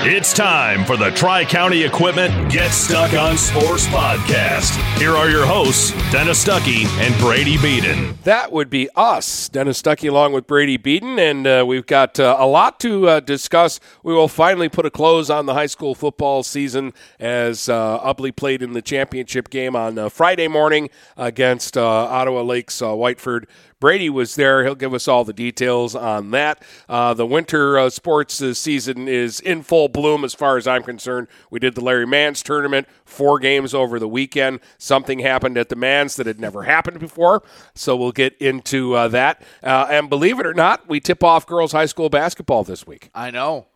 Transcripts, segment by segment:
It's time for the Tri County Equipment Get Stuck on Sports podcast. Here are your hosts, Dennis Stuckey and Brady Beaton. That would be us, Dennis Stuckey, along with Brady Beaton, and uh, we've got uh, a lot to uh, discuss. We will finally put a close on the high school football season as uh, Ubly played in the championship game on uh, Friday morning against uh, Ottawa Lakes Whiteford. Brady was there. He'll give us all the details on that. Uh, the winter uh, sports uh, season is in full bloom as far as I'm concerned. We did the Larry Mans tournament, four games over the weekend. Something happened at the Mans that had never happened before, so we'll get into uh, that. Uh, and believe it or not, we tip off girls' high school basketball this week. I know.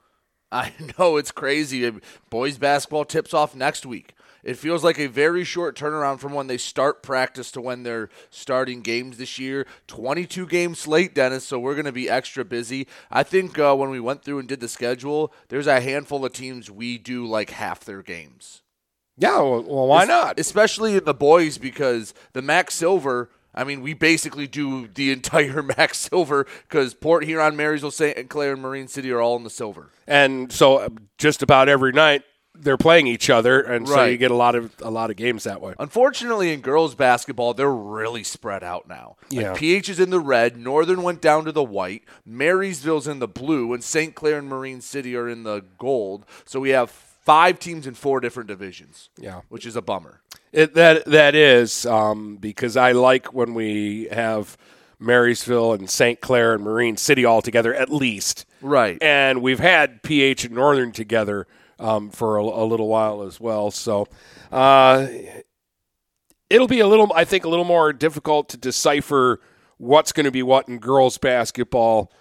I know it's crazy. Boys basketball tips off next week. It feels like a very short turnaround from when they start practice to when they're starting games this year. 22 games slate, Dennis, so we're going to be extra busy. I think uh, when we went through and did the schedule, there's a handful of teams we do like half their games. Yeah, well, well why not? Especially in the boys because the Max Silver. I mean, we basically do the entire Max Silver because Port Huron, Marysville, St. Clair, and Marine City are all in the silver. and so uh, just about every night they're playing each other, and so you get a lot of a lot of games that way. Unfortunately, in girls basketball, they're really spread out now. Like, Yeah. PH is in the red, Northern went down to the white, Marysville's in the blue, and St. Clair and Marine City are in the gold. So we have five teams in four different divisions. Yeah. which is a bummer. It, that that is um, because I like when we have Marysville and St. Clair and Marine City all together at least, Right. and we've had PH and Northern together um, for a, a little while as well. So uh, it'll be a little, I think, a little more difficult to decipher what's going to be what in girls basketball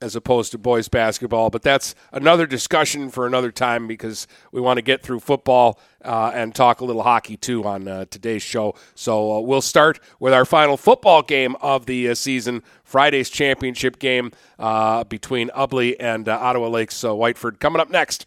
as opposed to boys basketball. But that's another discussion for another time because we want to get through football uh, and talk a little hockey too on uh, today's show. So uh, we'll start with our final football game of the uh, season, Friday's championship game uh, between Ubly and uh, Ottawa Lakes uh, Whiteford. Coming up next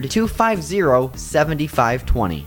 250 7520.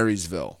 Marysville.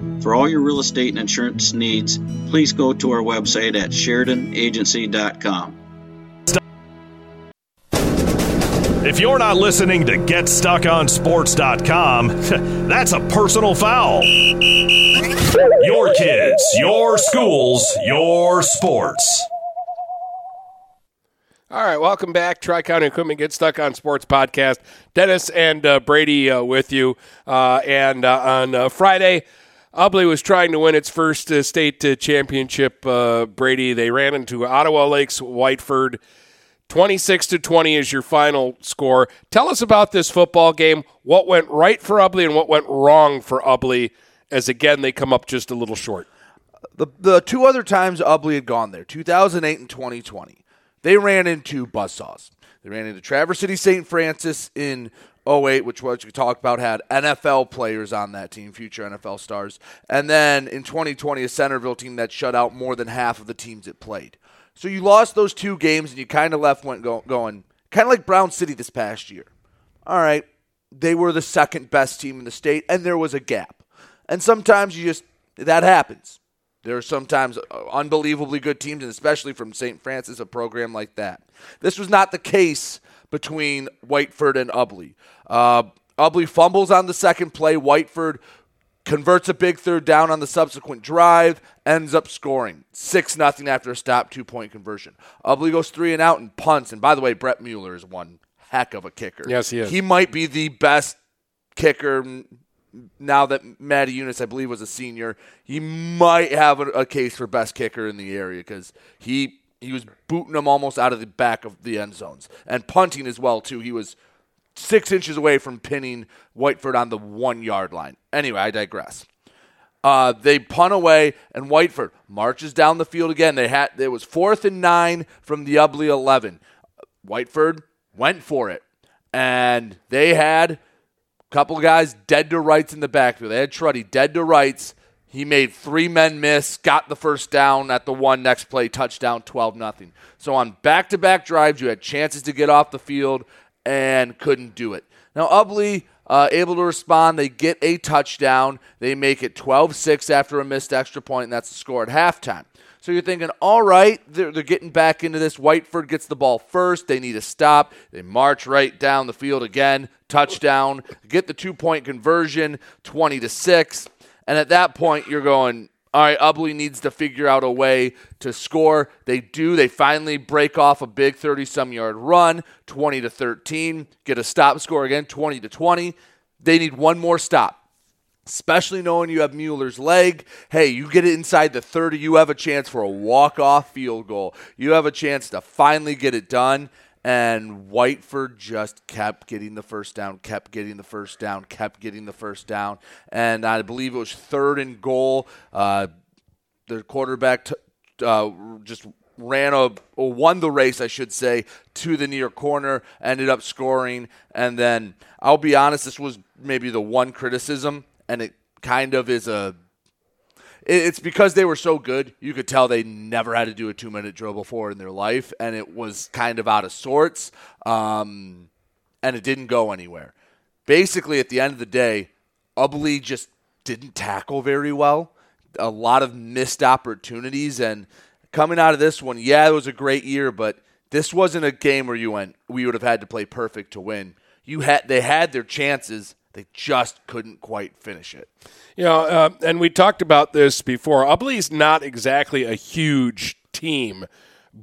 For all your real estate and insurance needs, please go to our website at SheridanAgency.com. If you're not listening to GetStuckOnSports.com, that's a personal foul. Your kids, your schools, your sports. All right, welcome back. Tri County Equipment Get Stuck on Sports podcast. Dennis and uh, Brady uh, with you. Uh, and uh, on uh, Friday, Ubly was trying to win its first uh, state uh, championship. Uh, Brady, they ran into Ottawa Lakes Whiteford. 26 to 20 is your final score. Tell us about this football game. What went right for Ubly and what went wrong for Ubly as again they come up just a little short. The the two other times Ubly had gone there, 2008 and 2020. They ran into buzzsaws. They ran into Traverse City St. Francis in 08, which was we talked about, had NFL players on that team, future NFL stars. And then in 2020, a Centerville team that shut out more than half of the teams it played. So you lost those two games and you kind of left went go, going, kind of like Brown City this past year. All right, they were the second best team in the state, and there was a gap. And sometimes you just, that happens. There are sometimes uh, unbelievably good teams, and especially from St. Francis, a program like that. This was not the case between Whiteford and Ubly. Uh, Ubly fumbles on the second play. Whiteford converts a big third down on the subsequent drive, ends up scoring 6 nothing after a stop two point conversion. Ubly goes three and out and punts. And by the way, Brett Mueller is one heck of a kicker. Yes, he is. He might be the best kicker now that Matty Eunice, I believe, was a senior. He might have a, a case for best kicker in the area because he he was booting them almost out of the back of the end zones and punting as well too. He was six inches away from pinning Whiteford on the one yard line. Anyway, I digress. Uh, they punt away, and Whiteford marches down the field again. They had it was fourth and nine from the Ubly eleven. Whiteford went for it, and they had a couple guys dead to rights in the backfield. They had Truddy dead to rights he made three men miss, got the first down at the one next play, touchdown, 12 nothing. So on back to back drives, you had chances to get off the field and couldn't do it. Now, Ubly uh, able to respond. They get a touchdown. They make it 12 6 after a missed extra point, and that's the score at halftime. So you're thinking, all right, they're, they're getting back into this. Whiteford gets the ball first. They need a stop. They march right down the field again. Touchdown. Get the two point conversion, 20 to 6. And at that point, you're going, all right, Ubly needs to figure out a way to score. They do. They finally break off a big 30 some yard run, 20 to 13, get a stop score again, 20 to 20. They need one more stop. Especially knowing you have Mueller's leg. Hey, you get it inside the 30, you have a chance for a walk off field goal. You have a chance to finally get it done and Whiteford just kept getting the first down, kept getting the first down, kept getting the first down, and I believe it was third and goal. Uh, the quarterback t- uh, just ran a or won the race, I should say, to the near corner, ended up scoring, and then I'll be honest, this was maybe the one criticism, and it kind of is a it's because they were so good. You could tell they never had to do a two minute drill before in their life, and it was kind of out of sorts, um, and it didn't go anywhere. Basically, at the end of the day, Ubly just didn't tackle very well. A lot of missed opportunities, and coming out of this one, yeah, it was a great year, but this wasn't a game where you went, we would have had to play perfect to win. You had they had their chances they just couldn't quite finish it. You know, uh, and we talked about this before. Ubly's not exactly a huge team.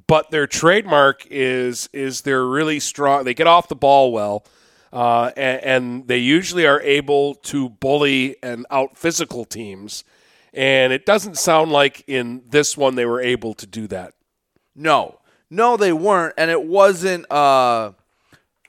but their trademark is is they're really strong. They get off the ball well, uh, and, and they usually are able to bully and out physical teams. And it doesn't sound like in this one they were able to do that. No, no, they weren't, and it wasn't. Uh,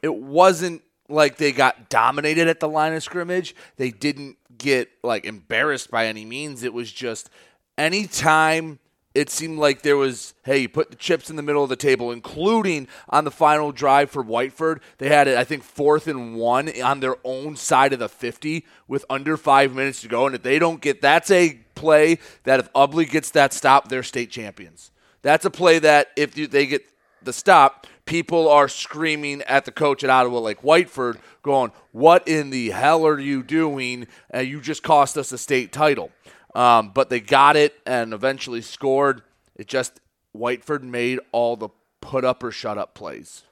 it wasn't like they got dominated at the line of scrimmage. They didn't get like embarrassed by any means. It was just anytime it seemed like there was, hey, you put the chips in the middle of the table, including on the final drive for Whiteford. They had it, I think, fourth and one on their own side of the 50 with under five minutes to go. And if they don't get that's a play that if Ubly gets that stop, they're state champions. That's a play that if they get the stop, people are screaming at the coach at Ottawa Lake Whiteford, going, What in the hell are you doing? Uh, you just cost us a state title. Um, but they got it and eventually scored. It just, Whiteford made all the put up or shut up plays.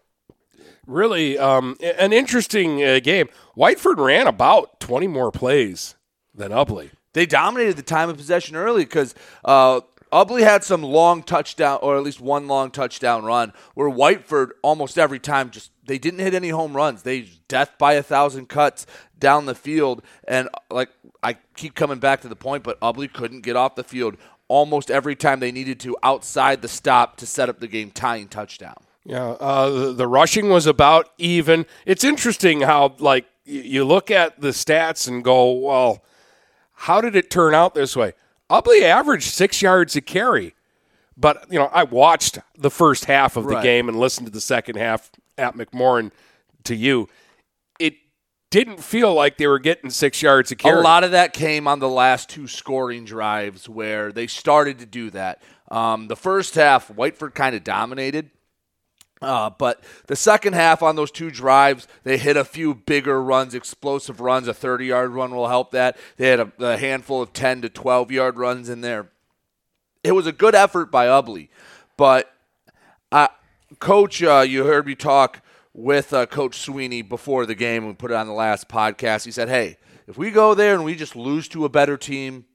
Really, um, an interesting uh, game. Whiteford ran about 20 more plays than Ubly. They dominated the time of possession early because uh, Ubly had some long touchdown, or at least one long touchdown run, where Whiteford almost every time just they didn't hit any home runs. They death by a thousand cuts down the field, and like I keep coming back to the point, but Ubly couldn't get off the field almost every time they needed to outside the stop to set up the game tying touchdown. Yeah, uh, the, the rushing was about even. It's interesting how like you look at the stats and go, well, how did it turn out this way? Ubly averaged six yards a carry. But, you know, I watched the first half of the Right. game and listened to the second half at McMorran to you. It didn't feel like they were getting six yards a carry. A lot of that came on the last two scoring drives where they started to do that. Um, the first half, Whiteford kind of dominated. Uh, but the second half on those two drives, they hit a few bigger runs, explosive runs. A 30 yard run will help that. They had a, a handful of 10 to 12 yard runs in there. It was a good effort by Ubly. But, uh, Coach, uh, you heard me talk with uh, Coach Sweeney before the game. We put it on the last podcast. He said, hey, if we go there and we just lose to a better team,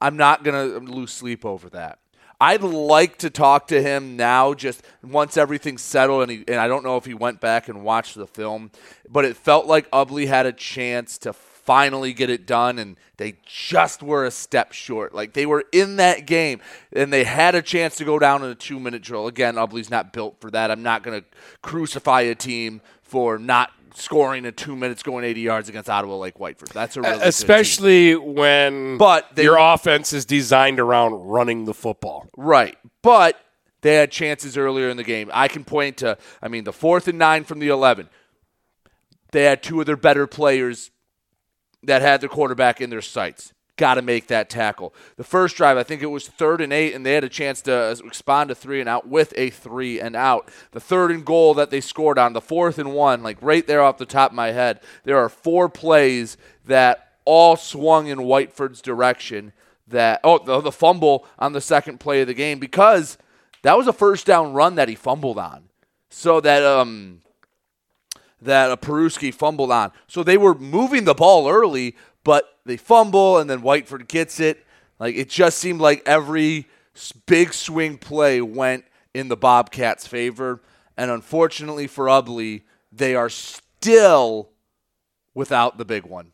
I'm not going to lose sleep over that. I'd like to talk to him now, just once everything's settled. And, he, and I don't know if he went back and watched the film, but it felt like Ubly had a chance to finally get it done, and they just were a step short. Like they were in that game, and they had a chance to go down in a two minute drill. Again, Ubly's not built for that. I'm not going to crucify a team for not scoring in two minutes, going 80 yards against Ottawa Lake Whiteford. That's a really. Especially when But they- your offense is designed around running the football. Right. But they had chances earlier in the game. I can point to, I mean, the fourth and nine from the 11. They had two of their better players that had their quarterback in their sights. Got to make that tackle. The first drive, I think it was third and eight, and they had a chance to uh, respond to three and out with a three and out. The third and goal that they scored on, the fourth and one, like right there off the top of my head, there are four plays that all swung in Whiteford's direction. That oh, the, the fumble on the second play of the game because that was a first down run that he fumbled on. So that um that uh, Peruski fumbled on. So they were moving the ball early, but they fumble and then Whiteford gets it. Like it just seemed like every big swing play went in the Bobcats' favor, and unfortunately for Ubly, they are still without the big one.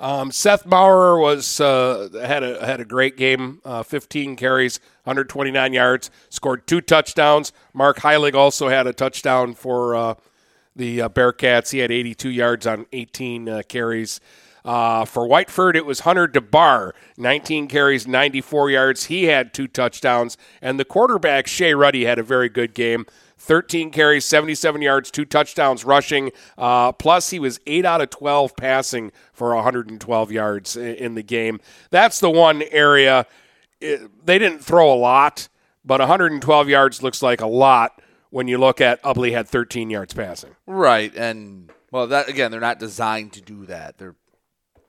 Um, Seth Bauer was uh, had a had a great game. Uh, 15 carries, 129 yards, scored two touchdowns. Mark Heilig also had a touchdown for uh, the uh, Bearcats. He had 82 yards on 18 uh, carries. Uh, for Whiteford, it was Hunter DeBar, 19 carries, 94 yards. He had two touchdowns, and the quarterback Shea Ruddy had a very good game. 13 carries, 77 yards, two touchdowns rushing. Uh, plus, he was 8 out of 12 passing for 112 yards in the game. That's the one area it, they didn't throw a lot, but 112 yards looks like a lot when you look at Ubly had 13 yards passing. Right, and well, that again, they're not designed to do that. They're,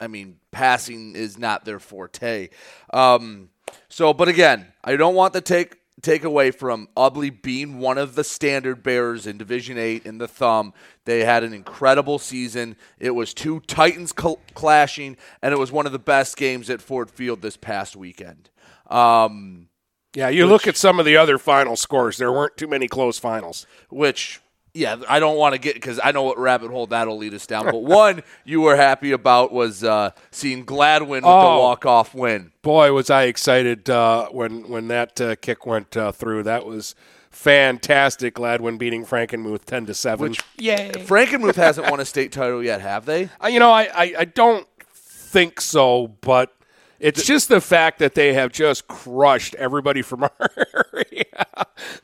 I mean, passing is not their forte. Um, so, but again, I don't want to take take away from Ubly being one of the standard bearers in Division Eight in the Thumb. They had an incredible season. It was two Titans cl- clashing, and it was one of the best games at Ford Field this past weekend. Um, Yeah, you look at some of the other final scores. There weren't too many close finals. which yeah, I don't want to get because I know what rabbit hole that'll lead us down. But one you were happy about was uh, seeing Gladwin with the Oh. walk off win. Boy, was I excited uh, when when that uh, kick went uh, through. That was fantastic. Gladwin beating Frankenmuth ten to seven. Which- Yay! Frankenmuth hasn't won a state title yet, have they? Uh, you know, I, I, I don't think so, but it's just the fact that they have just crushed everybody from our area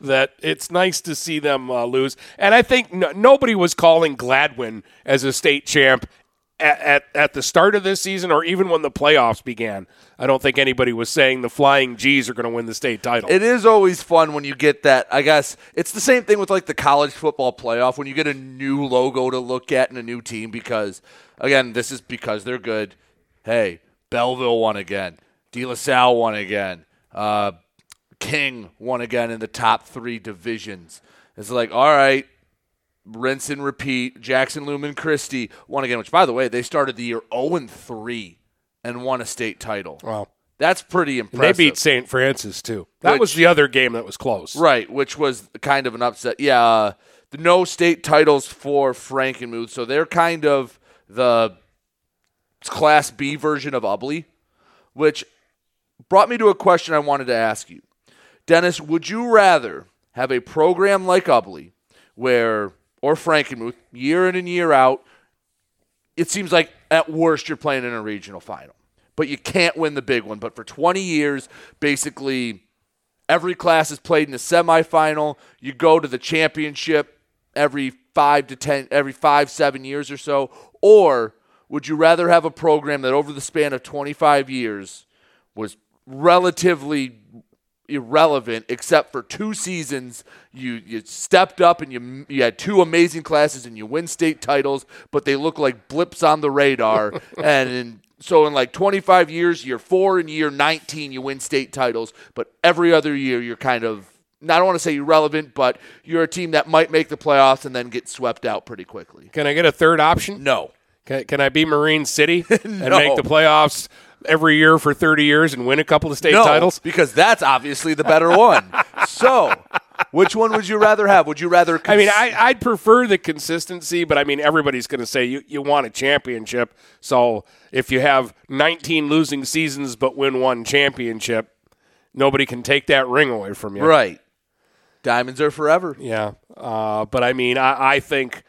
that it's nice to see them uh, lose. And I think no, nobody was calling Gladwin as a state champ at, at, at the start of this season or even when the playoffs began. I don't think anybody was saying the Flying G's are going to win the state title. It is always fun when you get that. I guess it's the same thing with like the college football playoff when you get a new logo to look at and a new team because, again, this is because they're good. Hey, Belleville won again. De La Salle won again. Uh, King won again in the top three divisions. It's like, all right, rinse and repeat. Jackson Lumen Christi won again, which, by the way, they started the year 0 3 and won a state title. Wow. That's pretty And they beat St. Francis, too. That Which- was the other game that was close. Right, which was kind of an upset. Yeah, uh, no state titles for Frankenmuth, so they're kind of the Class B version of Ubly, which brought me to a question I wanted to ask you. Dennis, would you rather have a program like Ubly where, or Frankenmuth, year in and year out, it seems like at worst you're playing in a regional final, but you can't win the big one. But for 20 years, basically every class is played in the semifinal. You go to the championship every five to ten, every five seven years or so. Or would you rather have a program that over the span of 25 years was relatively irrelevant except for two seasons you you stepped up and you you had two amazing classes and you win state titles but they look like blips on the radar. And in, so in like 25 years year 4 and year 19 you win state titles but every other year you're kind of I don't want to say irrelevant but you're a team that might make the playoffs and then get swept out pretty quickly. Can I get a third option? no Can, can I be Marine City and No. make the playoffs every year for 30 years and win a couple of state no, titles? because that's obviously the better one so which one would you rather have would you rather I mean, I, I'd prefer the consistency, but I mean, everybody's going to say you, you want a championship. So if you have 19 losing seasons but win one championship, nobody can take that ring away from you. right diamonds are forever Yeah. Uh, but I mean, I, I think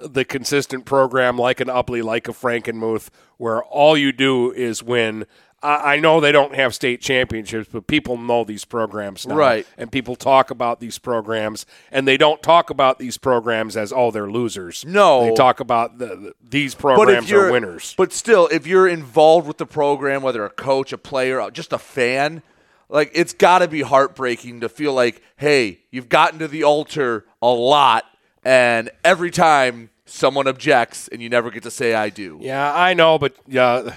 the consistent program like an Ubly, like a Frankenmuth, where all you do is win. I, I know they don't have state championships, but people know these programs now. Right. And people talk about these programs, and they don't talk about these programs as, oh, they're losers. No. They talk about the, the- these programs you're winners. But still, if you're involved with the program, whether a coach, a player, uh, just a fan, like it's got to be heartbreaking to feel like, hey, you've gotten to the altar a lot, and every time someone objects, and you never get to say I do. Yeah, I know, but yeah,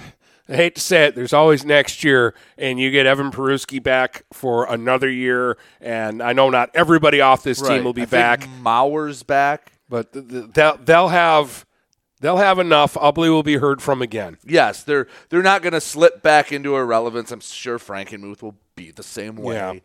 I hate to say it. There's always next year, and you get Evan Peruski back for another year. And I know not everybody off this team will be I think back, Mauer's back. but th- th- they'll, they'll have they'll have enough. Ubly will be heard from again. Yes, they're they're not going to slip back into irrelevance. I'm sure Frankenmuth will be the same way. Yeah.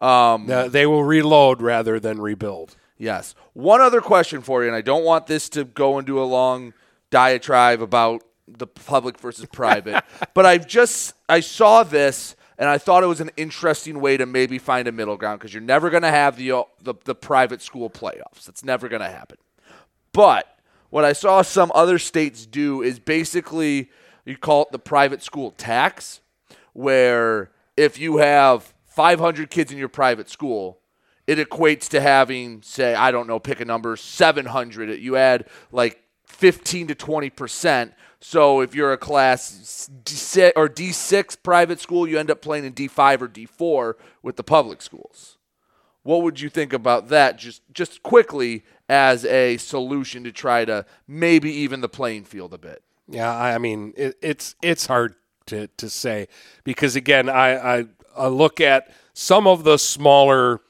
Um, they will reload rather than rebuild. Yes. One other question for you, and I don't want this to go into a long diatribe about the public versus private, but I've just I saw this and I thought it was an interesting way to maybe find a middle ground because you're never going to have the, the the private school playoffs. It's never going to happen. But what I saw some other states do is basically you call it the private school tax, where if you have 500 kids in your private school, it equates to having, say, I don't know, pick a number, 700. You add like 15 to 20 percent. So if you're a class D6 or D6 private school, you end up playing in D5 or D4 with the public schools. What would you think about that? Just just quickly as a solution to try to maybe even the playing field a bit. Yeah, I mean it, it's it's hard to, to say because again, I, I I look at some of the smaller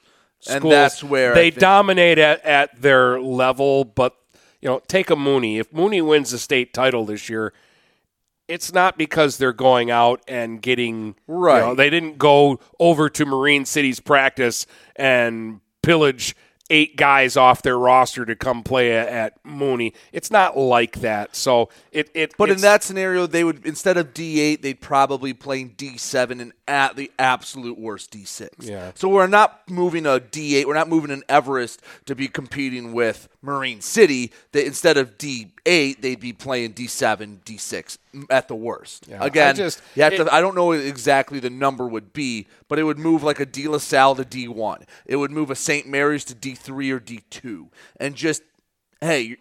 schools. And that's where they dominate at, at their level. But you know, take a Mooney. If Mooney wins the state title this year, it's not because they're going out and getting you Right. know, they didn't go over to Marine City's practice and pillage eight guys off their roster to come play at Mooney. It's not like that. So it it But in that scenario, they would instead of D eight, they'd probably playing D seven and at the absolute worst D six. Yeah. So we're not moving a D eight. We're not moving an Everest to be competing with Marine City. They, instead of D eight, they'd be playing D seven, D six at the worst. Yeah, I Again, just- you have it- to. I don't know exactly the number would be, but it would move like a De La Salle to D one. It would move a St. Mary's to D three or D two, and just hey,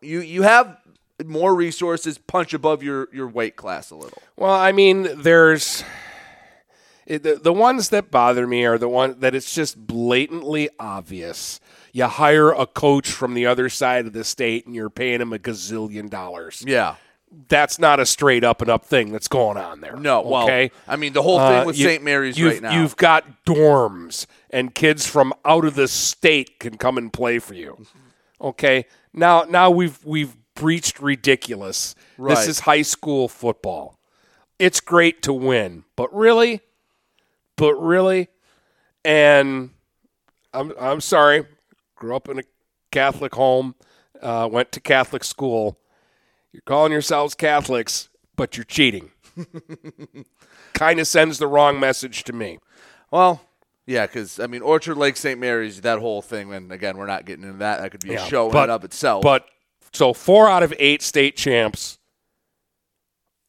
you you have more resources, punch above your your weight class a little. Well, I mean, there's the the ones that bother me are the one that it's just blatantly obvious. You hire a coach from the other side of the state and you're paying him a gazillion dollars. Yeah. That's not a straight up and up thing that's going on there. No, well, okay. I mean the whole thing Uh, with you- St. Mary's you've- right now. You've got dorms and kids from out of the state can come and play for you. Okay. Now now we've we've breached ridiculous. Right. This is high school football. It's great to win, but really? But really? And I'm I'm sorry. Grew up in a Catholic home, uh, went to Catholic school. You're calling yourselves Catholics, but you're cheating. kind of sends the wrong message to me. well, yeah, because I mean Orchard Lake St. Mary's, that whole thing. And again, we're not getting into that. That could be a show in and of itself. But so four out of eight state champs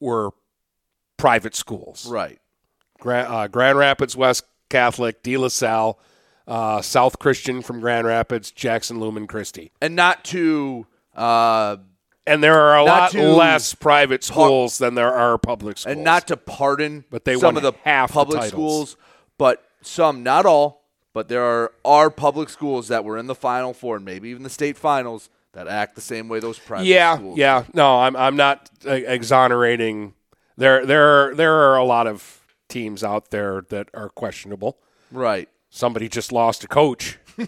were private schools. right, Grand, uh, Grand Rapids West Catholic, De La Salle, uh, South Christian from Grand Rapids, Jackson Lumen Christi. and not to. Uh, And there are a lot less private schools than there are public schools. and not to pardon But they some of the half public titles. schools, but some, not all, but there are are public schools that were in the Final Four and maybe even the state finals that act the same way those private yeah, schools. yeah. No, I'm I'm not uh, exonerating. There there are, there are a lot of teams out there that are questionable. right. Somebody just lost a coach.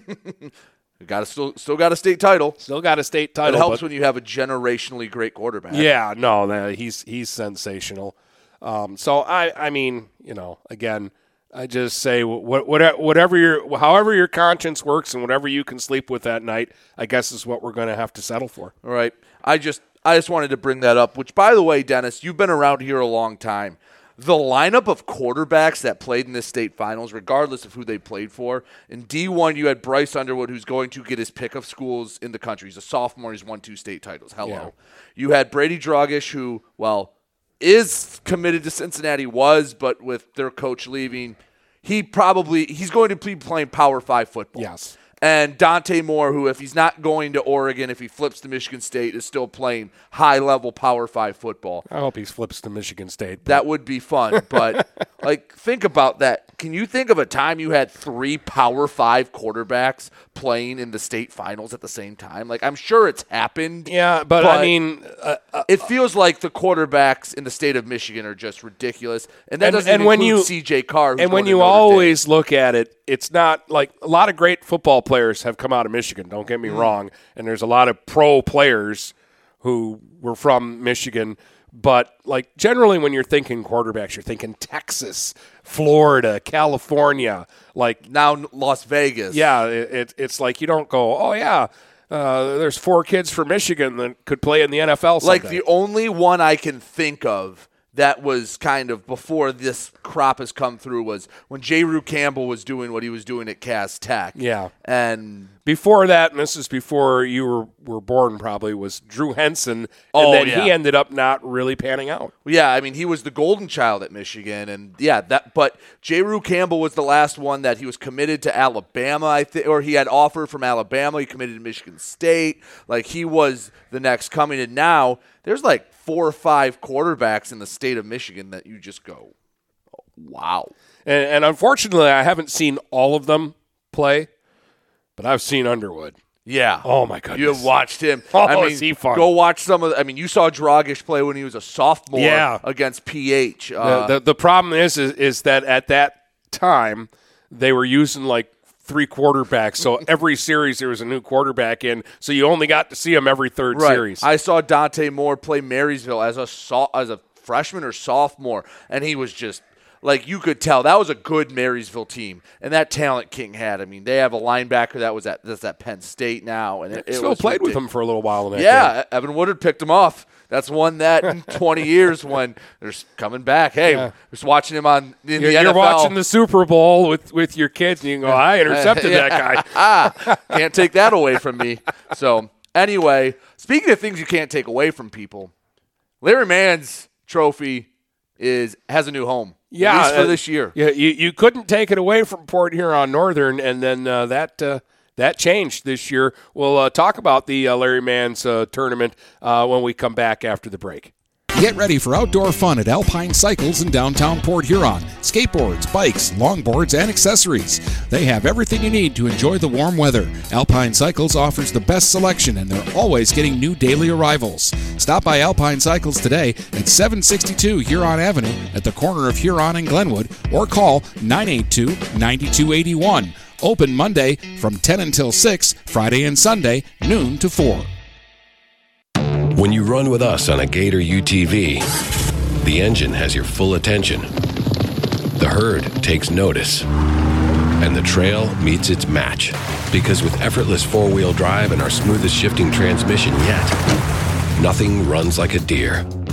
Got to still still got a state title. Still got a state title. It helps when you have a generationally great quarterback. Yeah, no, no, he's he's sensational. Um, so I, I mean, you know, again, I just say what, what, whatever your, however your conscience works and whatever you can sleep with that night, I guess is what we're going to have to settle for. All right. I just I just wanted to bring that up. Which, by the way, Dennis, you've been around here a long time. The lineup of quarterbacks that played in the state finals, regardless of who they played for, in D1 you had Bryce Underwood, who's going to get his pick of schools in the country. He's a sophomore. He's won two state titles. Hello. Yeah. You had Brady Drogosh, who well is committed to Cincinnati, was, but with their coach leaving, he probably he's going to be playing Power Five football. Yes. And Dante Moore, who, if he's not going to Oregon, if he flips to Michigan State, is still playing high level Power Five football. I hope he flips to Michigan State. That would be fun. But, like, think about that. Can you think of a time you had three Power Five quarterbacks playing in the state finals at the same time? Like, I'm sure it's happened. yeah, but, I mean, uh, uh, It feels like the quarterbacks in the state of Michigan are just ridiculous, and that And- doesn't and when include you- CJ Carr. and when you Dame. always look at it, it's not like a lot of great football players have come out of Michigan. Don't get me Mm. wrong, and there's a lot of pro players who were from Michigan. But like generally, when you're thinking quarterbacks, you're thinking Texas, Florida, California. Like now Las Vegas, yeah, it, it, it's like you don't go, oh yeah, uh, there's four kids from Michigan that could play in the NFL. Someday. Like the only one I can think of that was kind of before this crop has come through was when Jayru Campbell was doing what he was doing at Cass Tech. Yeah. And before that, and this is before you were, were born, probably was Drew Henson, and Oh, then yeah. he ended up not really panning out. yeah, I mean he was the golden child at Michigan and yeah, that but Jayru Campbell was the last one that he was committed to Alabama, I think or he had offer from Alabama, he committed to Michigan State. Like he was the next coming and now there's like four or five quarterbacks in the state of Michigan that you just go, Wow. And, and unfortunately, I haven't seen all of them play, but I've seen Underwood. Yeah. Oh my goodness! You have watched him. Oh, I mean, is he fun? Go watch some of. The, I mean, you saw Drogosh play when he was a sophomore. Yeah. Against PH. Uh, the, the the problem is, is is that at that time they were using like three quarterbacks, so every series there was a new quarterback in, so you only got to see him every third right. series. I saw Dante Moore play Marysville as a so, as a freshman or sophomore, and he was just like you could tell that was a good Marysville team, and that talent King had. I mean, they have a linebacker that was at that's at Penn State now, and it, it Still was played with him for a little while in that Yeah, game. Evan Woodard picked him off. That's one that in 20 years when they're coming back. Hey, Yeah. just watching him on in You're, the you're watching the Super Bowl with, with your kids, and you can go, I intercepted that guy. ah, can't take that away from me. So anyway, speaking of things you can't take away from people, Larry Mann's trophy is has a new home. Yeah, at least for uh, this year. Yeah, you, you couldn't take it away from Port Huron Northern, and then uh, that uh, that changed this year. We'll uh, talk about the uh, Larry Mann's uh, tournament uh, when we come back after the break. Get ready for outdoor fun at Alpine Cycles in downtown Port Huron. Skateboards, bikes, longboards, and accessories. They have everything you need to enjoy the warm weather. Alpine Cycles offers the best selection and they're always getting new daily arrivals. Stop by Alpine Cycles today at 762 Huron Avenue at the corner of Huron and Glenwood or call 982 9281. Open Monday from 10 until 6, Friday and Sunday, noon to 4. When you run with us on a Gator UTV, the engine has your full attention. The herd takes notice. And the trail meets its match. Because with effortless four wheel drive and our smoothest shifting transmission yet, nothing runs like a Deere.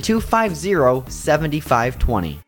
250 7520.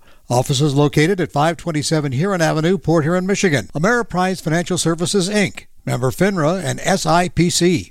Office is located at 527 Huron Avenue, Port Huron, Michigan. Ameriprise Financial Services, Inc., member FINRA and SIPC.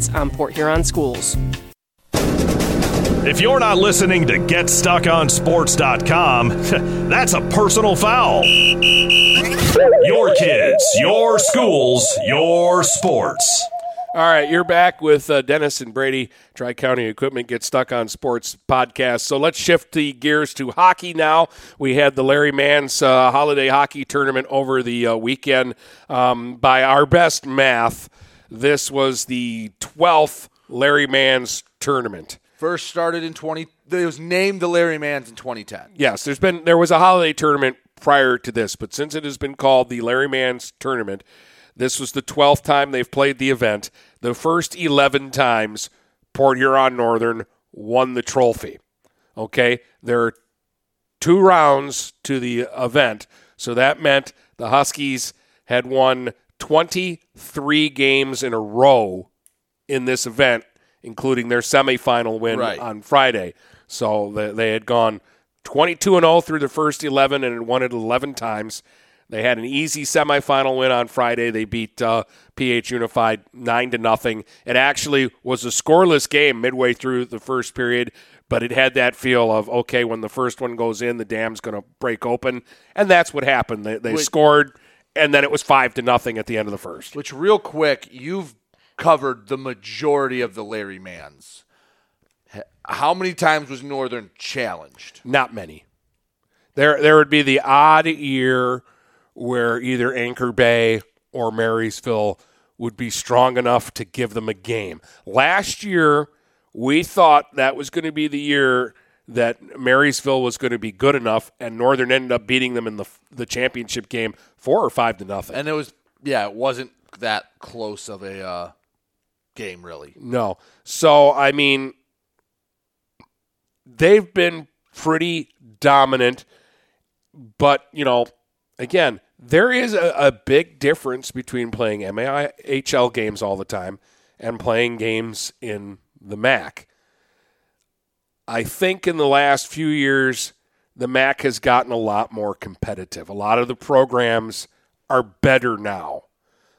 on Port Huron schools. If you're not listening to GetStuckOnSports.com, that's a personal foul. Your kids, your schools, your sports. All right, you're back with uh, Dennis and Brady, Tri County Equipment Get Stuck on Sports podcast. So let's shift the gears to hockey now. We had the Larry Mann's uh, holiday hockey tournament over the uh, weekend. Um, by our best math, this was the 12th Larry Mann's tournament. First started in 20. It was named the Larry Mans in 2010. Yes, there's been there was a holiday tournament prior to this, but since it has been called the Larry Mann's tournament, this was the 12th time they've played the event. The first 11 times Port Huron Northern won the trophy. Okay? There are two rounds to the event, so that meant the Huskies had won 23 games in a row in this event, including their semifinal win Right. on Friday. So they, they had gone 22 and 0 through the first 11 and had won it 11 times. They had an easy semifinal win on Friday. They beat uh, PH Unified nine to nothing. It actually was a scoreless game midway through the first period, but it had that feel of okay, when the first one goes in, the dam's going to break open, and that's what happened. They, they Wait. scored, and then it was five to nothing at the end of the first. Which, real quick, you've covered the majority of the Larry Mans. How many times was Northern challenged? Not many. There, there would be the odd year where either Anchor Bay or Marysville would be strong enough to give them a game. Last year, we thought that was going to be the year that Marysville was going to be good enough, and Northern ended up beating them in the the championship game four or five to nothing. And it was, yeah, it wasn't that close of a uh, game, really. No. So, I mean, they've been pretty dominant, but, you know, again, there is a, a big difference between playing MIHL games all the time and playing games in the MAC. I think in the last few years, the MAC has gotten a lot more competitive. A lot of the programs are better now.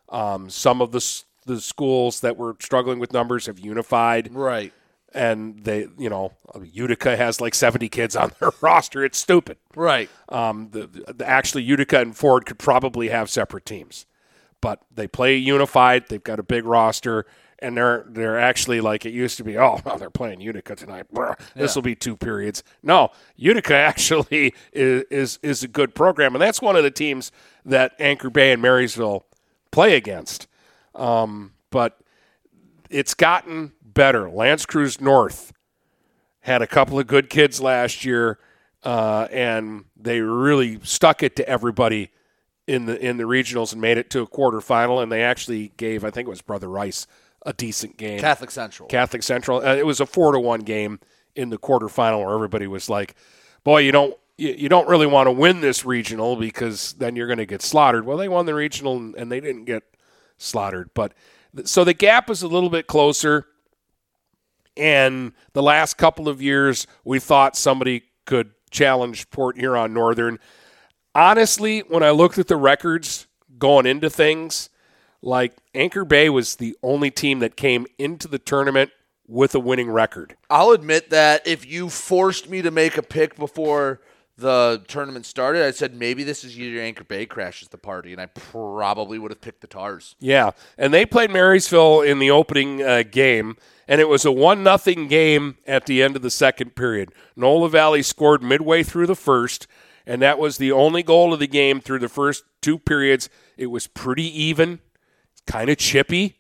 Um, some of the the schools that were struggling with numbers have unified, Right. and they, you know, Utica has like seventy kids on their roster. It's stupid. Right. Um, the, the actually Utica and Ford could probably have separate teams, but they play unified. They've got a big roster, and they're they're actually like it used to be. Oh, well, they're playing Utica tonight. This will be two periods. No, Utica actually is, is is a good program, and that's one of the teams that Anchor Bay and Marysville play against. Um, but it's gotten better. L'Anse Creuse North had a couple of good kids last year, uh, and they really stuck it to everybody in the in the regionals and made it to a quarterfinal. And they actually gave, I think it was Brother Rice, a decent game. Catholic Central. Catholic Central. Uh, it was a four to one game in the quarterfinal where everybody was like, "Boy, you don't." You you don't really want to win this regional because then you're going to get slaughtered. Well, they won the regional and, and they didn't get slaughtered. But th- so the gap is a little bit closer. And the last couple of years, we thought somebody could challenge Port Huron Northern. Honestly, when I looked at the records going into things, like Anchor Bay was the only team that came into the tournament with a winning record. I'll admit that if you forced me to make a pick before the tournament started, I said maybe this is year Anchor Bay crashes the party, and I probably would have picked the Tars. Yeah, and they played Marysville in the opening uh, game, and it was a one nothing game at the end of the second period. Noah Lavalley scored midway through the first, and that was the only goal of the game through the first two periods. It was pretty even, kind of chippy.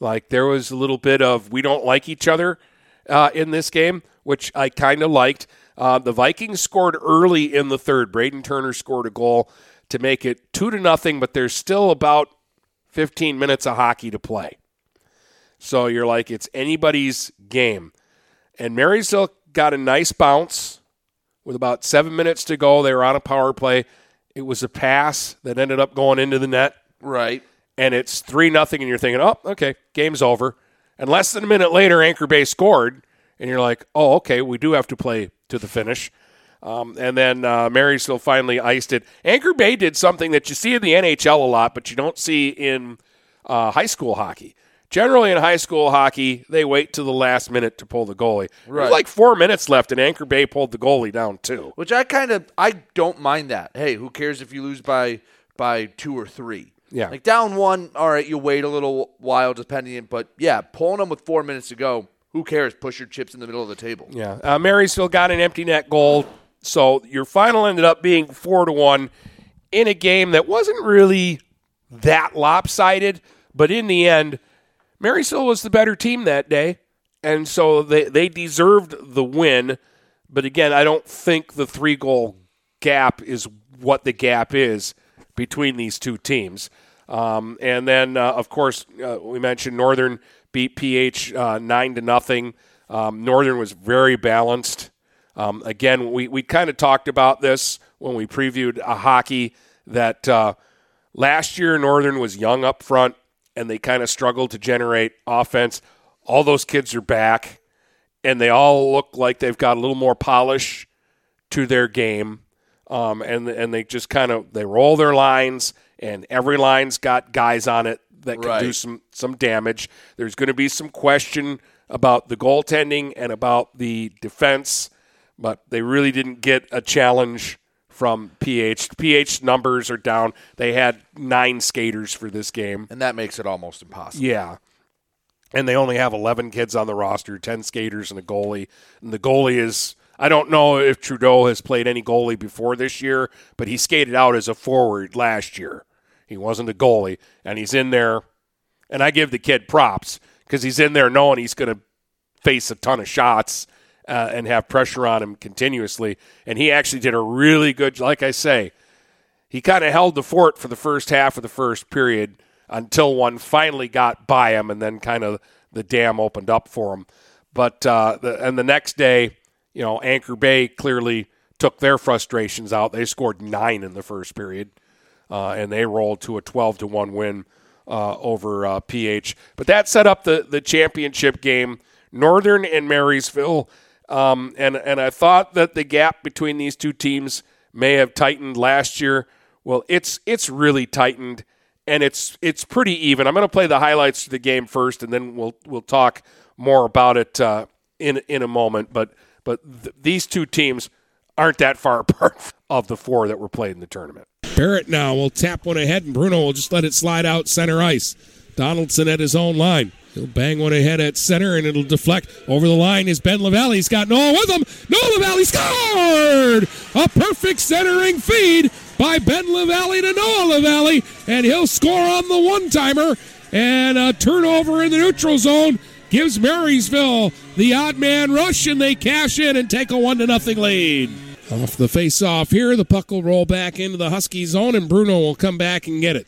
Like there was a little bit of we don't like each other uh, in this game, which I kind of liked. Uh, the Vikings scored early in the third. Braden Turner scored a goal to make it two to nothing, but there's still about 15 minutes of hockey to play. So you're like, it's anybody's game. And Marysville got a nice bounce with about seven minutes to go. They were on a power play. It was a pass that ended up going into the net. Right. And it's 3 nothing, and you're thinking, oh, okay, game's over. And less than a minute later, Anchor Bay scored, and you're like, oh, okay, we do have to play to the finish. Um, and then uh, Marysville finally iced it. Anchor Bay did something that you see in the NHL a lot, but you don't see in uh, high school hockey. Generally in high school hockey, they wait to the last minute to pull the goalie. Right. There's like four minutes left, and Anchor Bay pulled the goalie down too. Which I kind of I don't mind that. Hey, who cares if you lose by by two or three? Yeah. Like down one, all right, you wait a little while depending, but yeah, pulling them with four minutes to go, who cares? Push your chips in the middle of the table. Yeah, uh, Marysville got an empty net goal, so your final ended up being four to one in a game that wasn't really that lopsided, but in the end, Marysville was the better team that day, and so they they deserved the win. But again, I don't think the three goal gap is what the gap is between these two teams. Um, and then, uh, of course, uh, we mentioned Northern beat PH uh, nine to nothing. Um, Northern was very balanced. Um, again, we, we kind of talked about this when we previewed a hockey that uh, last year Northern was young up front and they kind of struggled to generate offense. All those kids are back and they all look like they've got a little more polish to their game. Um, and and they just kind of they roll their lines, and every line's got guys on it that can do some some damage. There's going to be some question about the goaltending and about the defense, but they really didn't get a challenge from PH. PH numbers are down. They had nine skaters for this game. And that makes it almost impossible. Yeah. And they only have 11 kids on the roster, 10 skaters and a goalie. And the goalie is, I don't know if Trudeau has played any goalie before this year, but he skated out as a forward last year. He wasn't a goalie. And he's in there, and I give the kid props because he's in there knowing he's going to face a ton of shots uh, and have pressure on him continuously. And he actually did a really good, like I say, he kind of held the fort for the first half of the first period until one finally got by him, and then kind of the dam opened up for him. But uh, the, and the next day, you know, Anchor Bay clearly took their frustrations out. They scored nine in the first period, uh, and they rolled to a twelve to one win uh, over uh, PH. But that set up the the championship game. Northern and Marysville, um, and and I thought that the gap between these two teams may have tightened last year. Well, it's it's really tightened, and it's it's pretty even. I'm going to play the highlights of the game first, and then we'll we'll talk more about it uh, in in a moment. But but th- these two teams aren't that far apart of the four that were played in the tournament. Barrett now will tap one ahead, and Bruno will just let it slide out center ice. Donaldson at his own line. He'll bang one ahead at center, and it'll deflect over the line. Is Ben Lavalley? He's got Noah with him. Noah Lavalley scored! A perfect centering feed by Ben Lavalley to Noah Lavalley, and he'll score on the one timer. And a turnover in the neutral zone gives Marysville the odd man rush, and they cash in and take a one to nothing lead. Off the face off here, the puck will roll back into the Husky zone, and Bruno will come back and get it.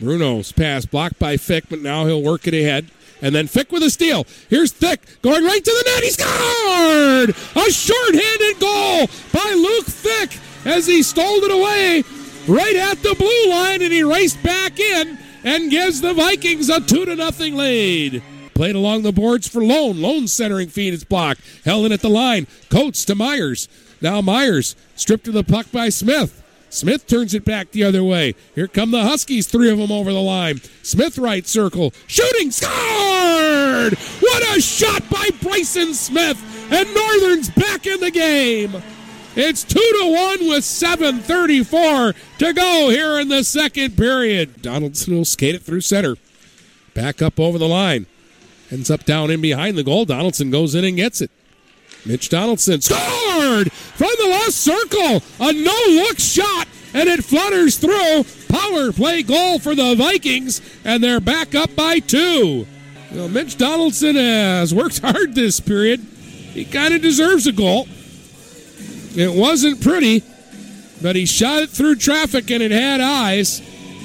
Bruno's pass blocked by Fick, but now he'll work it ahead. And then Fick with a steal. Here's Fick going right to the net. He scored! A short-handed goal by Luke Fick as he stole it away right at the blue line, and he raced back in and gives the Vikings a two to nothing lead. Played along the boards for Lone. Lone centering feed is blocked. Held in at the line. Coates to Myers. Now Myers stripped to the puck by Smith. Smith turns it back the other way. Here come the Huskies, three of them over the line. Smith right circle, shooting, scored! What a shot by Bryson Smith! And Northern's back in the game. It's two to one with 7:34 to go here in the second period. Donaldson will skate it through center, back up over the line, ends up down in behind the goal. Donaldson goes in and gets it. Mitch Donaldson scored from the left circle. A no look shot, and it flutters through. Power play goal for the Vikings, and they're back up by two. Well, Mitch Donaldson has worked hard this period. He kind of deserves a goal. It wasn't pretty, but he shot it through traffic and it had eyes.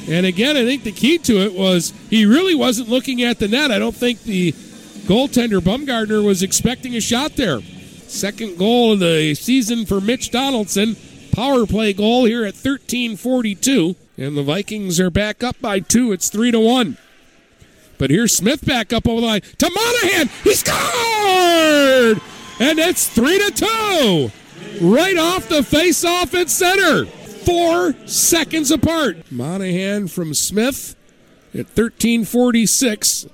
And again, I think the key to it was he really wasn't looking at the net. I don't think the goaltender Bumgardner was expecting a shot there. Second goal of the season for Mitch Donaldson. Power play goal here at 13:42, and the Vikings are back up by two. It's three to one. But here's Smith back up over the line to Monahan. He scored, and it's three to two. Right off the face-off at center, four seconds apart. Monahan from Smith at 13:46.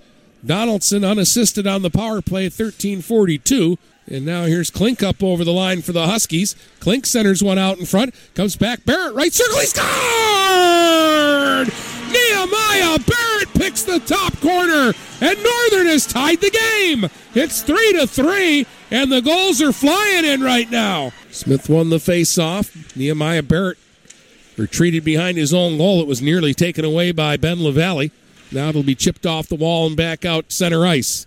Donaldson unassisted on the power play, at 1342. And now here's Klink up over the line for the Huskies. Klink centers one out in front. Comes back. Barrett right circle. He scored! Nehemiah Barrett picks the top corner, and Northern has tied the game. It's three to three, and the goals are flying in right now. Smith won the face-off. Nehemiah Barrett retreated behind his own goal. It was nearly taken away by Ben LaValle. Now it'll be chipped off the wall and back out center ice.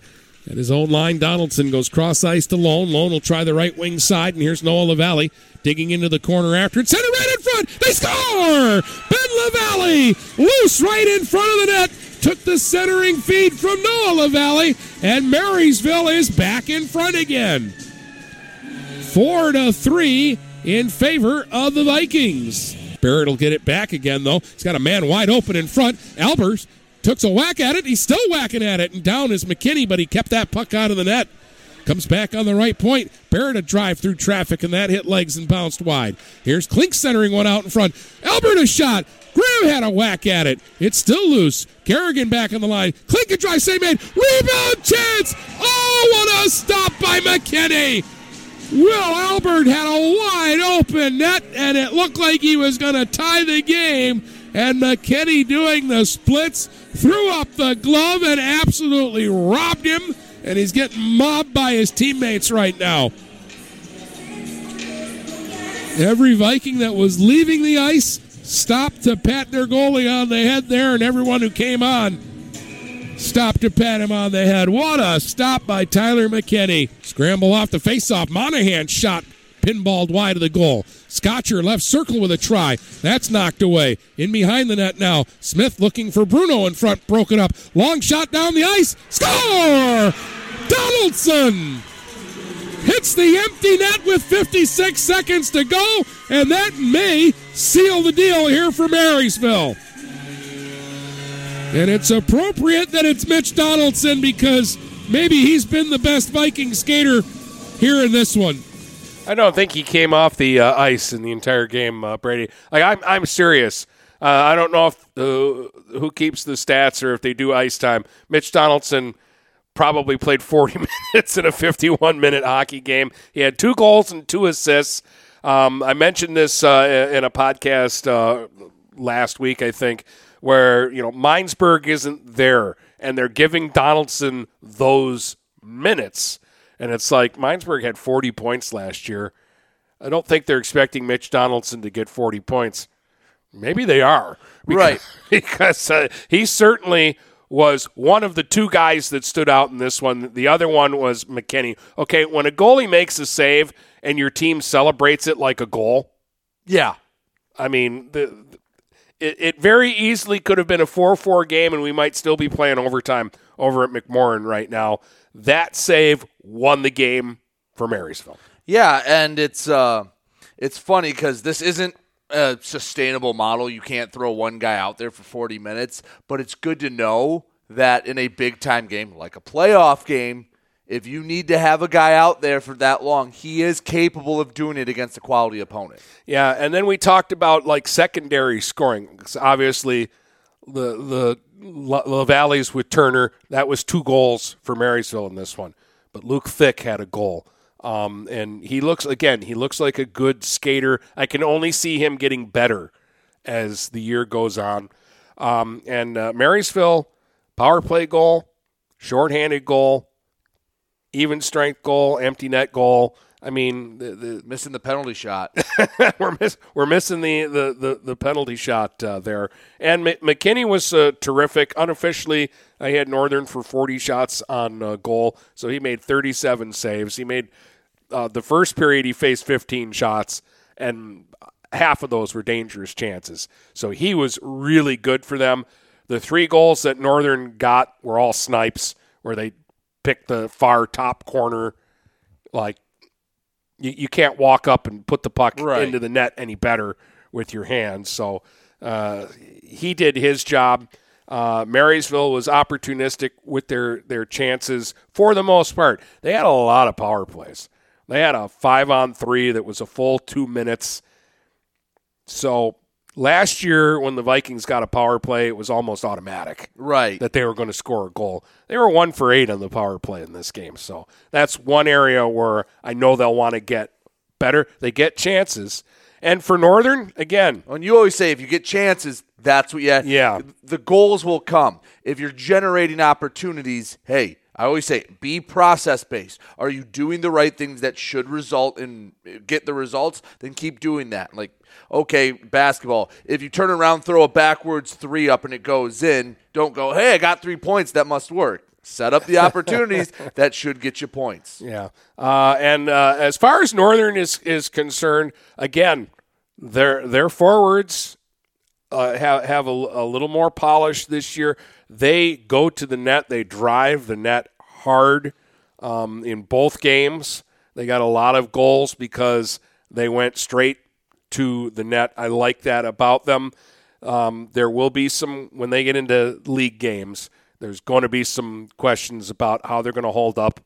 At his own line, Donaldson goes cross ice to Lone. Lone will try the right wing side, and here's Noah LaValle digging into the corner after it. Center right in front. They score! Ben LaValle loose right in front of the net. Took the centering feed from Noah LaValle, and Marysville is back in front again. Four to three in favor of the Vikings. Barrett will get it back again, though. He's got a man wide open in front. Albers took a whack at it. He's still whacking at it, and down is McKinney, but he kept that puck out of the net. Comes back on the right point. Barrett a drive through traffic, and that hit legs and bounced wide. Here's Klink centering one out in front. Albert a shot. Graham had a whack at it. It's still loose. Kerrigan back on the line. Klink a drive, same man. Rebound chance. Oh, what a stop by McKinney. Will Albert had a wide open net, and it looked like he was going to tie the game. And McKinney doing the splits, threw up the glove, and absolutely robbed him. And he's getting mobbed by his teammates right now. Every Viking that was leaving the ice stopped to pat their goalie on the head there, and everyone who came on stopped to pat him on the head. What a stop by Tyler McKinney. Scramble off the faceoff. Monahan shot pinballed wide of the goal. Scotcher left circle with a try. That's knocked away. In behind the net now. Smith looking for Bruno in front. Broken up. Long shot down the ice. Score! Donaldson hits the empty net with 56 seconds to go, and that may seal the deal here for Marysville. And it's appropriate that it's Mitch Donaldson because maybe he's been the best Viking skater here in this one. I don't think he came off the uh, ice in the entire game, uh, Brady. Like I'm, I'm serious. Uh, I don't know if uh, who keeps the stats or if they do ice time. Mitch Donaldson probably played 40 minutes in a 51 minute hockey game. He had two goals and two assists. Um, I mentioned this uh, in a podcast uh, last week, I think, where you know Minesburg isn't there, and they're giving Donaldson those minutes, and it's like Minesburg had 40 points last year. I don't think they're expecting Mitch Donaldson to get 40 points. Maybe they are, because, Right. Because uh, he certainly was one of the two guys that stood out in this one. The other one was McKinney. Okay, when a goalie makes a save and your team celebrates it like a goal, Yeah. I mean, the, it, it very easily could have been a 4 4 game, and we might still be playing overtime over at McMorran right now. That save won the game for Marysville. Yeah, and it's uh, it's funny because this isn't a sustainable model. You can't throw one guy out there for 40 minutes, but it's good to know that in a big time game, like a playoff game, if you need to have a guy out there for that long, he is capable of doing it against a quality opponent. Yeah, and then we talked about like secondary scoring. obviously, the the La- LaValle's with Turner that was two goals for Marysville in this one, but Luke Fick had a goal. Um, and he looks again. He looks like a good skater. I can only see him getting better as the year goes on. Um, and uh, Marysville power play goal, shorthanded goal, even strength goal, empty net goal. I mean, the, the Missing the penalty shot. we're miss, we're missing the the the, the penalty shot uh, there. And M- McKinney was uh, terrific. Unofficially, I had Northern for 40 shots on uh, goal, so he made 37 saves. He made uh, the first period he faced 15 shots, and half of those were dangerous chances. So he was really good for them. The three goals that Northern got were all snipes, where they picked the far top corner, like you, you can't walk up and put the puck Right. into the net any better with your hands. So uh, he did his job. Uh, Marysville was opportunistic with their, their chances for the most part. They had a lot of power plays. They had a five on three that was a full two minutes. So last year when the Vikings got a power play, it was almost automatic. Right. That they were going to score a goal. They were one for eight on the power play in this game. So that's one area where I know they'll want to get better. They get chances. And for Northern, again. And you always say if you get chances, that's what you Yeah. The goals will come. If you're generating opportunities, hey, I always say be process based. Are you doing the right things that should result in get the results? Then keep doing that. Like, okay, basketball. If you turn around, throw a backwards three up and it goes in, don't go, hey, I got three points. That must work. Set up the opportunities that should get you points. Yeah. Uh, and uh, as far as Northern is, is concerned, again, their their forwards uh, have have a, a little more polish this year. They go to the net. They drive the net hard um, in both games. They got a lot of goals because they went straight to the net. I like that about them. Um, there will be some when they get into league games. There's going to be some questions about how they're going to hold up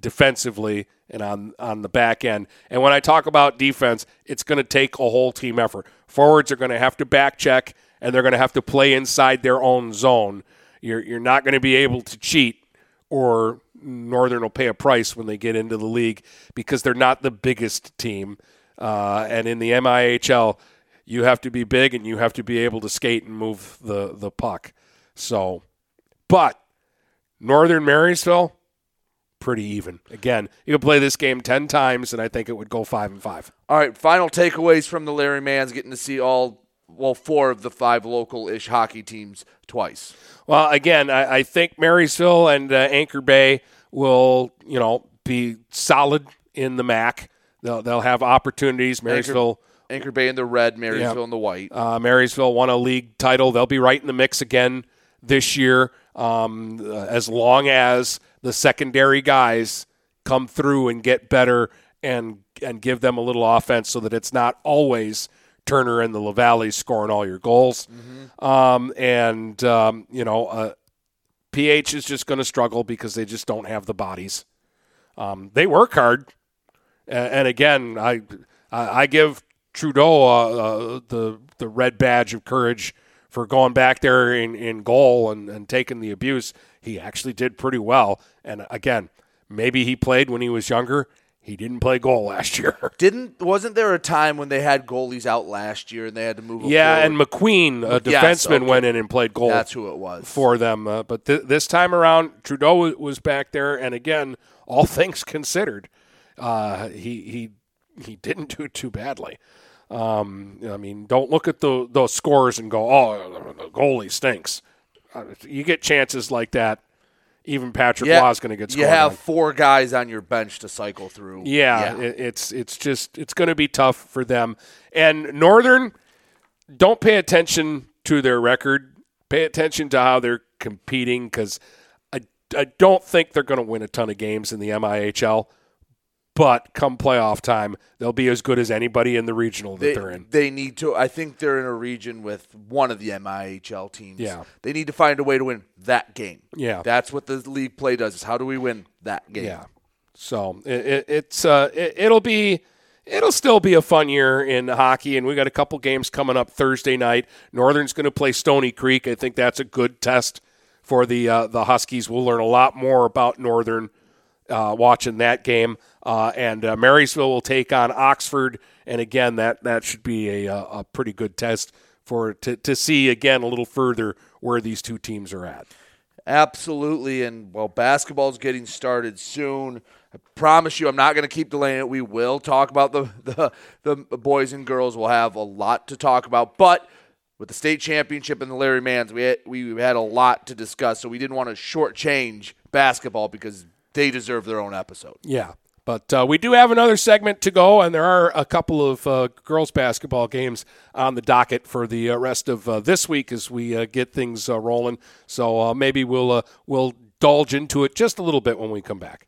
defensively and on on the back end. And when I talk about defense, it's going to take a whole team effort. Forwards are going to have to back check and they're going to have to play inside their own zone. You're you're not going to be able to cheat or Northern will pay a price when they get into the league because they're not the biggest team. Uh, and in the MIHL, you have to be big and you have to be able to skate and move the, the puck. So, but Northern Marysville, pretty even. Again, you could play this game 10 times and I think it would go 5 and 5. All right, final takeaways from the Larry Mans getting to see all well four of the five local-ish hockey teams twice. Well, again, I, I think Marysville and uh, Anchor Bay will, you know, be solid in the MAC. They'll, they'll have opportunities. Marysville. Anchor, Anchor Bay in the red, Marysville Yeah. in the white. Uh, Marysville won a league title. They'll be right in the mix again this year, um, as long as the secondary guys come through and get better and and give them a little offense, so that it's not always Turner and the Lavallee scoring all your goals. Um, and um, you know, uh, PH is just going to struggle because they just don't have the bodies. Um, they work hard, and, and again, I I I give Trudeau uh, uh, the the red badge of courage for going back there in, in goal and, and taking the abuse. He actually did pretty well. And again, maybe he played when he was younger. He didn't play goal last year. Didn't wasn't there a time when they had goalies out last year and they had to move? yeah, forward? and McQueen, a Yes, defenseman, okay. went in and played goal. That's who it was. for them. Uh, but th- this time around, Trudeau wa- was back there, and again, all things considered, uh, he he he didn't do too badly. Um, I mean, don't look at the those scores and go, "Oh, the goalie stinks." Uh, you get chances like that. Even Patrick Yeah, Law is going to get You have on. four guys on your bench to cycle through. Yeah, It, it's it's just it's going to be tough for them. And Northern, don't pay attention to their record. Pay attention to how they're competing because I I don't think they're going to win a ton of games in the MIHL. But come playoff time, they'll be as good as anybody in the regional that They, are in. they need to. I think they're in a region with one of the MIHL teams. Yeah. they need to find a way to win that game. Yeah. that's what the league play does. Is how do we win that game? Yeah. So it, it, it's uh, it, it'll be it'll still be a fun year in hockey, and we got a couple games coming up Thursday night. Northern's going to play Stony Creek. I think that's a good test for the uh, the Huskies. We'll learn a lot more about Northern uh, watching that game, uh, and uh, Marysville will take on Oxford, and again that that should be a a pretty good test for to to see again a little further where these two teams are at. Absolutely. And well, basketball's getting started soon. I promise you, I'm not going to keep delaying it. We will talk about the, the the boys and girls. We'll have a lot to talk about, but with the state championship and the Larry Mans, we had, we had a lot to discuss. So we didn't want to shortchange basketball because they deserve their own episode. Yeah. But uh, we do have another segment to go, and there are a couple of uh, girls' basketball games on the docket for the uh, rest of uh, this week as we uh, get things uh, rolling. So maybe we'll we'll indulge into it just a little bit when we come back.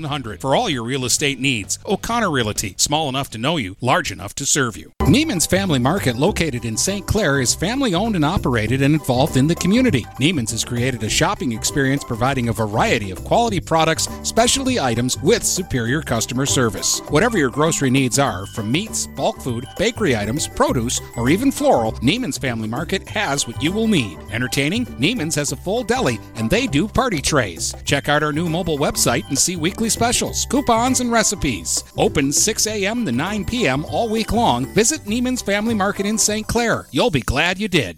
8700 for all your real estate needs. O'Connor Realty, small enough to know you, large enough to serve you. Neiman's Family Market, located in St. Clair, is family owned and operated and involved in the community. Neiman's has created a shopping experience providing a variety of quality products, specialty items with superior customer service. Whatever your grocery needs are, from meats, bulk food, bakery items, produce, or even floral, Neiman's Family Market has what you will need. Entertaining? Neiman's has a full deli and they do party trays. Check out our new mobile website and see weekly specials, coupons, and recipes. Open 6 a.m. to 9 p.m. all week long. Visit Neiman's Family Market in St. Clair. You'll be glad you did.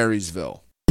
Marysville.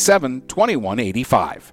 987 2185.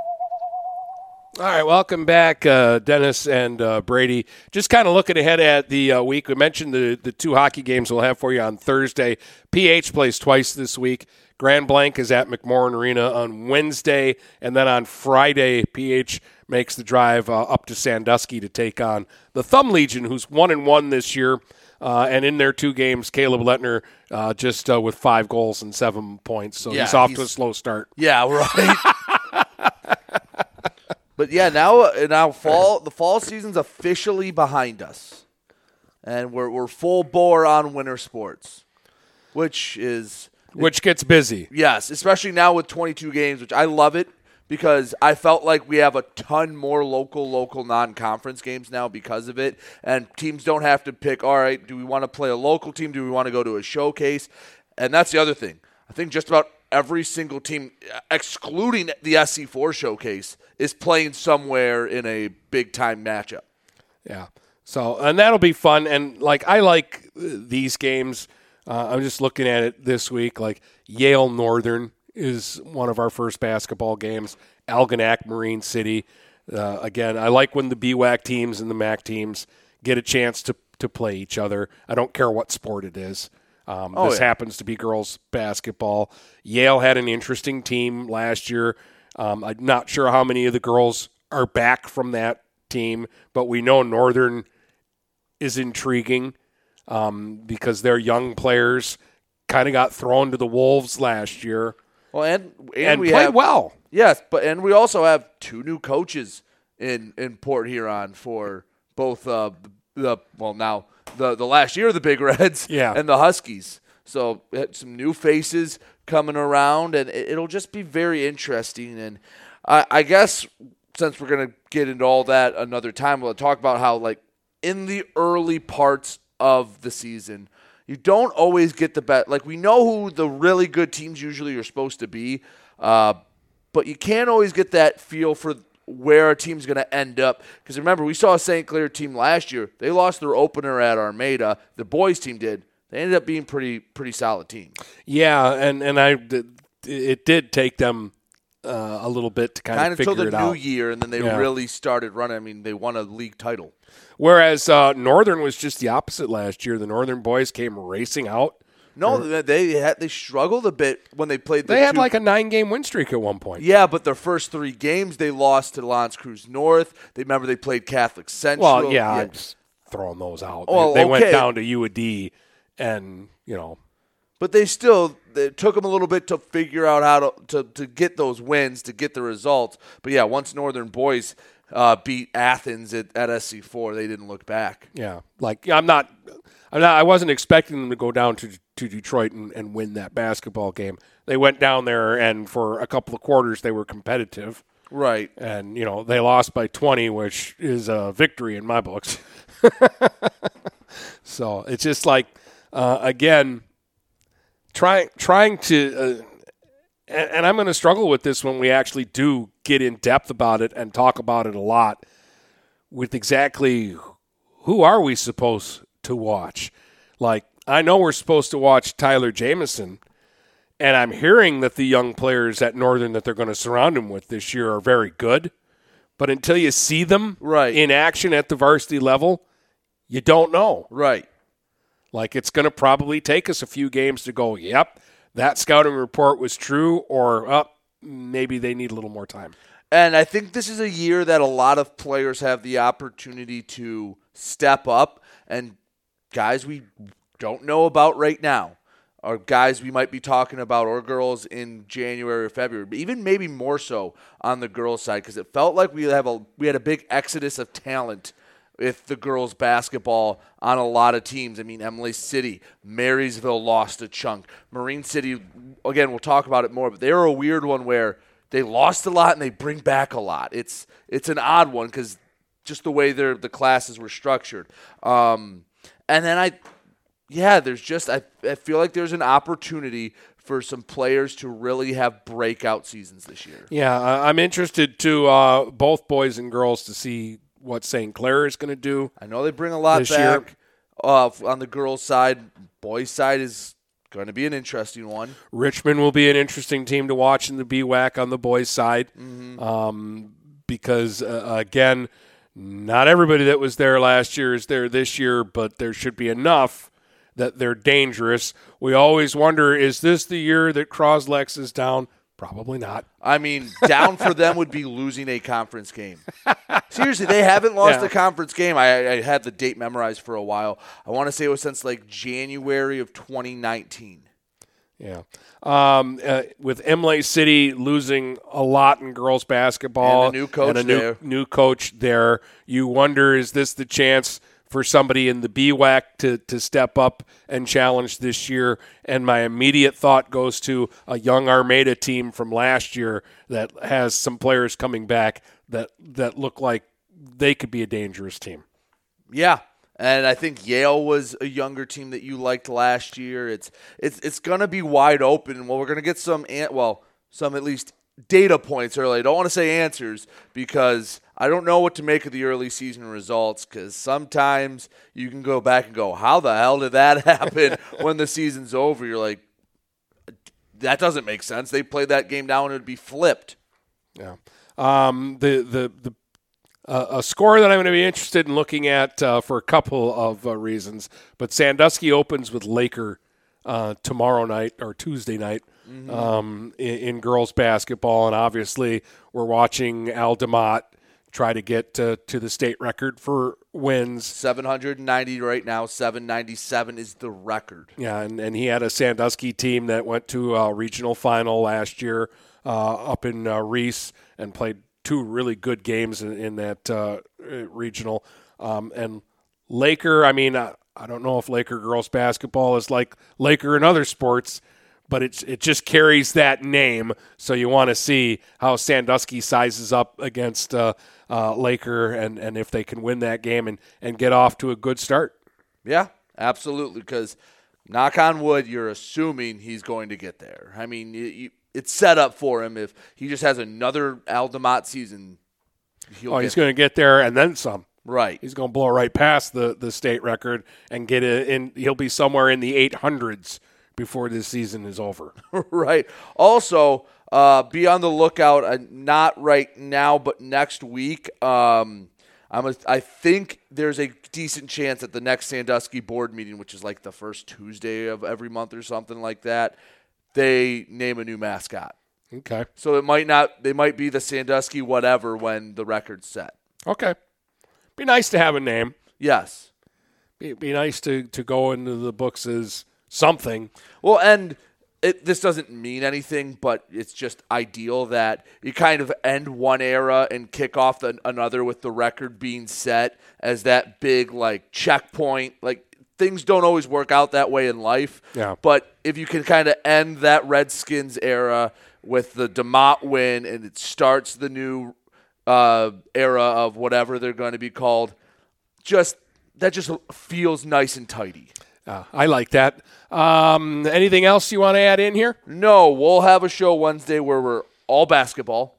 All right, welcome back, uh, Dennis and uh, Brady. Just kind of looking ahead at the uh, week. We mentioned the the two hockey games we'll have for you on Thursday. PH plays twice this week. Grand Blanc is at McMorran Arena on Wednesday, and then on Friday, PH makes the drive uh, up to Sandusky to take on the Thumb Legion, who's one and one this year. Uh, and in their two games, Caleb Letner uh, just uh, with five goals and seven points. So Yeah, he's off to a slow start. Yeah, right. But yeah, now uh, now fall the fall season's officially behind us, and we're we're full bore on winter sports, which is Which gets busy. Yes, especially now with 22 games, which I love it because I felt like we have a ton more local, local non-conference games now because of it, and teams don't have to pick. All right, do we want to play a local team? Do we want to go to a showcase? And that's the other thing. I think just about every single team, excluding the SC4 showcase, is playing somewhere in a big time matchup. Yeah. So, and that'll be fun. And like, I like uh, these games. Uh, I'm just looking at it this week. Like Yale Northern is one of our first basketball games. Algonac Marine City. Uh, again, I like when the BWAC teams and the MAC teams get a chance to to play each other. I don't care what sport it is. Um, Oh, this yeah. happens to be girls basketball. Yale had an interesting team last year. Um, I'm not sure how many of the girls are back from that team, but we know Northern is intriguing um, because their young players kind of got thrown to the wolves last year. Well, and and, And we played have, well. Yes, but and we also have two new coaches in in Port Huron for both uh, the well now the the last year of the Big Reds Yeah. and the Huskies. So some new faces coming around, and it, it'll just be very interesting. And I, I guess since we're gonna get into all that another time, we'll talk about how like in the early parts of the season. You don't always get the bet. Like we know who the really good teams usually are supposed to be, uh, but you can't always get that feel for where a team's going to end up. Because remember, we saw a St. Clair team last year. They lost their opener at Armada. The boys team did. They ended up being pretty pretty solid team. Yeah, and and I it did take them uh, a little bit to kind, Kind of of figure until it the out. new year, and then they Yeah. really started running. I mean, they won a league title. Whereas uh, Northern was just the opposite last year. The Northern boys came racing out. No, they they had they struggled a bit when they played. The They had two- like a nine game win streak at one point. Yeah, but their first three games they lost to L'Anse Creuse North. They remember they played Catholic Central. Well, yeah, I'm just throwing those out. They- Well, they went okay. down to U of D, and you know, but they still it took them a little bit to figure out how to, to to get those wins to get the results. But yeah, once Northern Boys uh, beat Athens at, at SC4, they didn't look back. yeah, like I'm not, I'm not, I wasn't expecting them to go down to to Detroit and, and win that basketball game. They went down there, and for a couple of quarters, they were competitive. Right. And you know they lost by 20, which is a victory in my books. so it's just like uh, again, trying trying to, uh, and, and I'm going to struggle with this when we actually do get in depth about it and talk about it a lot. With exactly who are we supposed to watch? Like I know we're supposed to watch Tyler Jamison. And I'm hearing that the young players at Northern that they're going to surround him with this year are very good. But until you see them right. in action at the varsity level, you don't know. Right. Like it's going to probably take us a few games to go, yep, that scouting report was true, or oh, maybe they need a little more time. And I think this is a year that a lot of players have the opportunity to step up and guys we don't know about right now or guys we might be talking about or girls in January or February, but even maybe more so on the girls side because it felt like we have a we had a big exodus of talent with the girls basketball on a lot of teams. I mean, Imlay City, Marysville lost a chunk. Marine City, again, we'll talk about it more, but they're a weird one where they lost a lot and they bring back a lot. It's it's an odd one because just the way their the classes were structured. Um, and then I, yeah, there's just I, I feel like there's an opportunity for some players to really have breakout seasons this year. Yeah, I'm interested to uh, both boys and girls to see what St. Clair is going to do. I know they bring a lot back uh, on the girls' side. Boys' side is going to be an interesting one. Richmond will be an interesting team to watch in the BWAC on the boys' side Mhm. um, because, uh, again, not everybody that was there last year is there this year, but there should be enough that they're dangerous. We always wonder is this the year that Croslex is down? Probably not. I mean, down for them would be losing a conference game. Seriously, they haven't lost Yeah. a conference game. I, I had the date memorized for a while. I want to say it was since like January of 2019. Yeah. Um, uh, with Imlay City losing a lot in girls basketball And a new coach and a new, there. new coach there, you wonder is this the chance for somebody in the BWAC to, to step up and challenge this year? And my immediate thought goes to a young Armada team from last year that has some players coming back that, that look like they could be a dangerous team. Yeah. And I think Yale was a younger team that you liked last year. It's it's it's gonna be wide open. Well, we're gonna get some well some at least data points early. I don't want to say answers because I don't know what to make of the early season results because sometimes you can go back and go, how the hell did that happen when the season's over? You're like, that doesn't make sense. They played that game down and it'd be flipped. Yeah. Um, the the the uh, a score that I'm going to be interested in looking at uh, for a couple of uh, reasons. But Sandusky opens with Laker uh, tomorrow night or Tuesday night Mm-hmm. um, in, in girls basketball, and obviously we're watching Al Demott try to get to, to the state record for wins. 790 right now, 797 is the record. Yeah, and, and he had a Sandusky team that went to a regional final last year uh, up in uh, Reese and played two really good games in, in that uh, regional. Um, and Laker, I mean, I, I don't know if Laker girls basketball is like Laker in other sports, but it's it just carries that name. So you want to see how Sandusky sizes up against uh, uh, Laker and, and if they can win that game and, and get off to a good start. Yeah, absolutely. Because knock on wood, you're assuming he's going to get there. I mean, you, you, it's set up for him. If he just has another Al Demott season, he'll oh, he's going to get there and then some. Right. He's going to blow right past the, the state record and get in. He'll be somewhere in the 800s before this season is over. right. Also, uh, be on the lookout. Uh, not right now, but next week. Um, I'm a, I think there's a decent chance at the next Sandusky board meeting, which is like the first Tuesday of every month or something like that, they name a new mascot. Okay. So it might not. They might be the Sandusky whatever when the record's set. Okay. Be nice to have a name. Yes. Be, be nice to, to go into the books as something. Well, and it, this doesn't mean anything, but it's just ideal that you kind of end one era and kick off the, another with the record being set as that big like checkpoint. Like things don't always work out that way in life. Yeah. But if you can kind of end that Redskins era with the Demott win and it starts the new uh, era of whatever they're going to be called, just that just feels nice and tidy. Uh, I like that. Um, anything else you want to add in here? No, we'll have a show Wednesday where we're all basketball.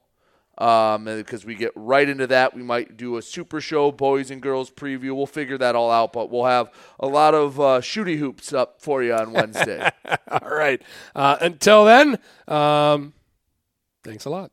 Um, because we get right into that, we might do a super show, boys and girls preview. We'll figure that all out, but we'll have a lot of uh, shooty hoops up for you on Wednesday. all right. Uh, until then, um, thanks a lot.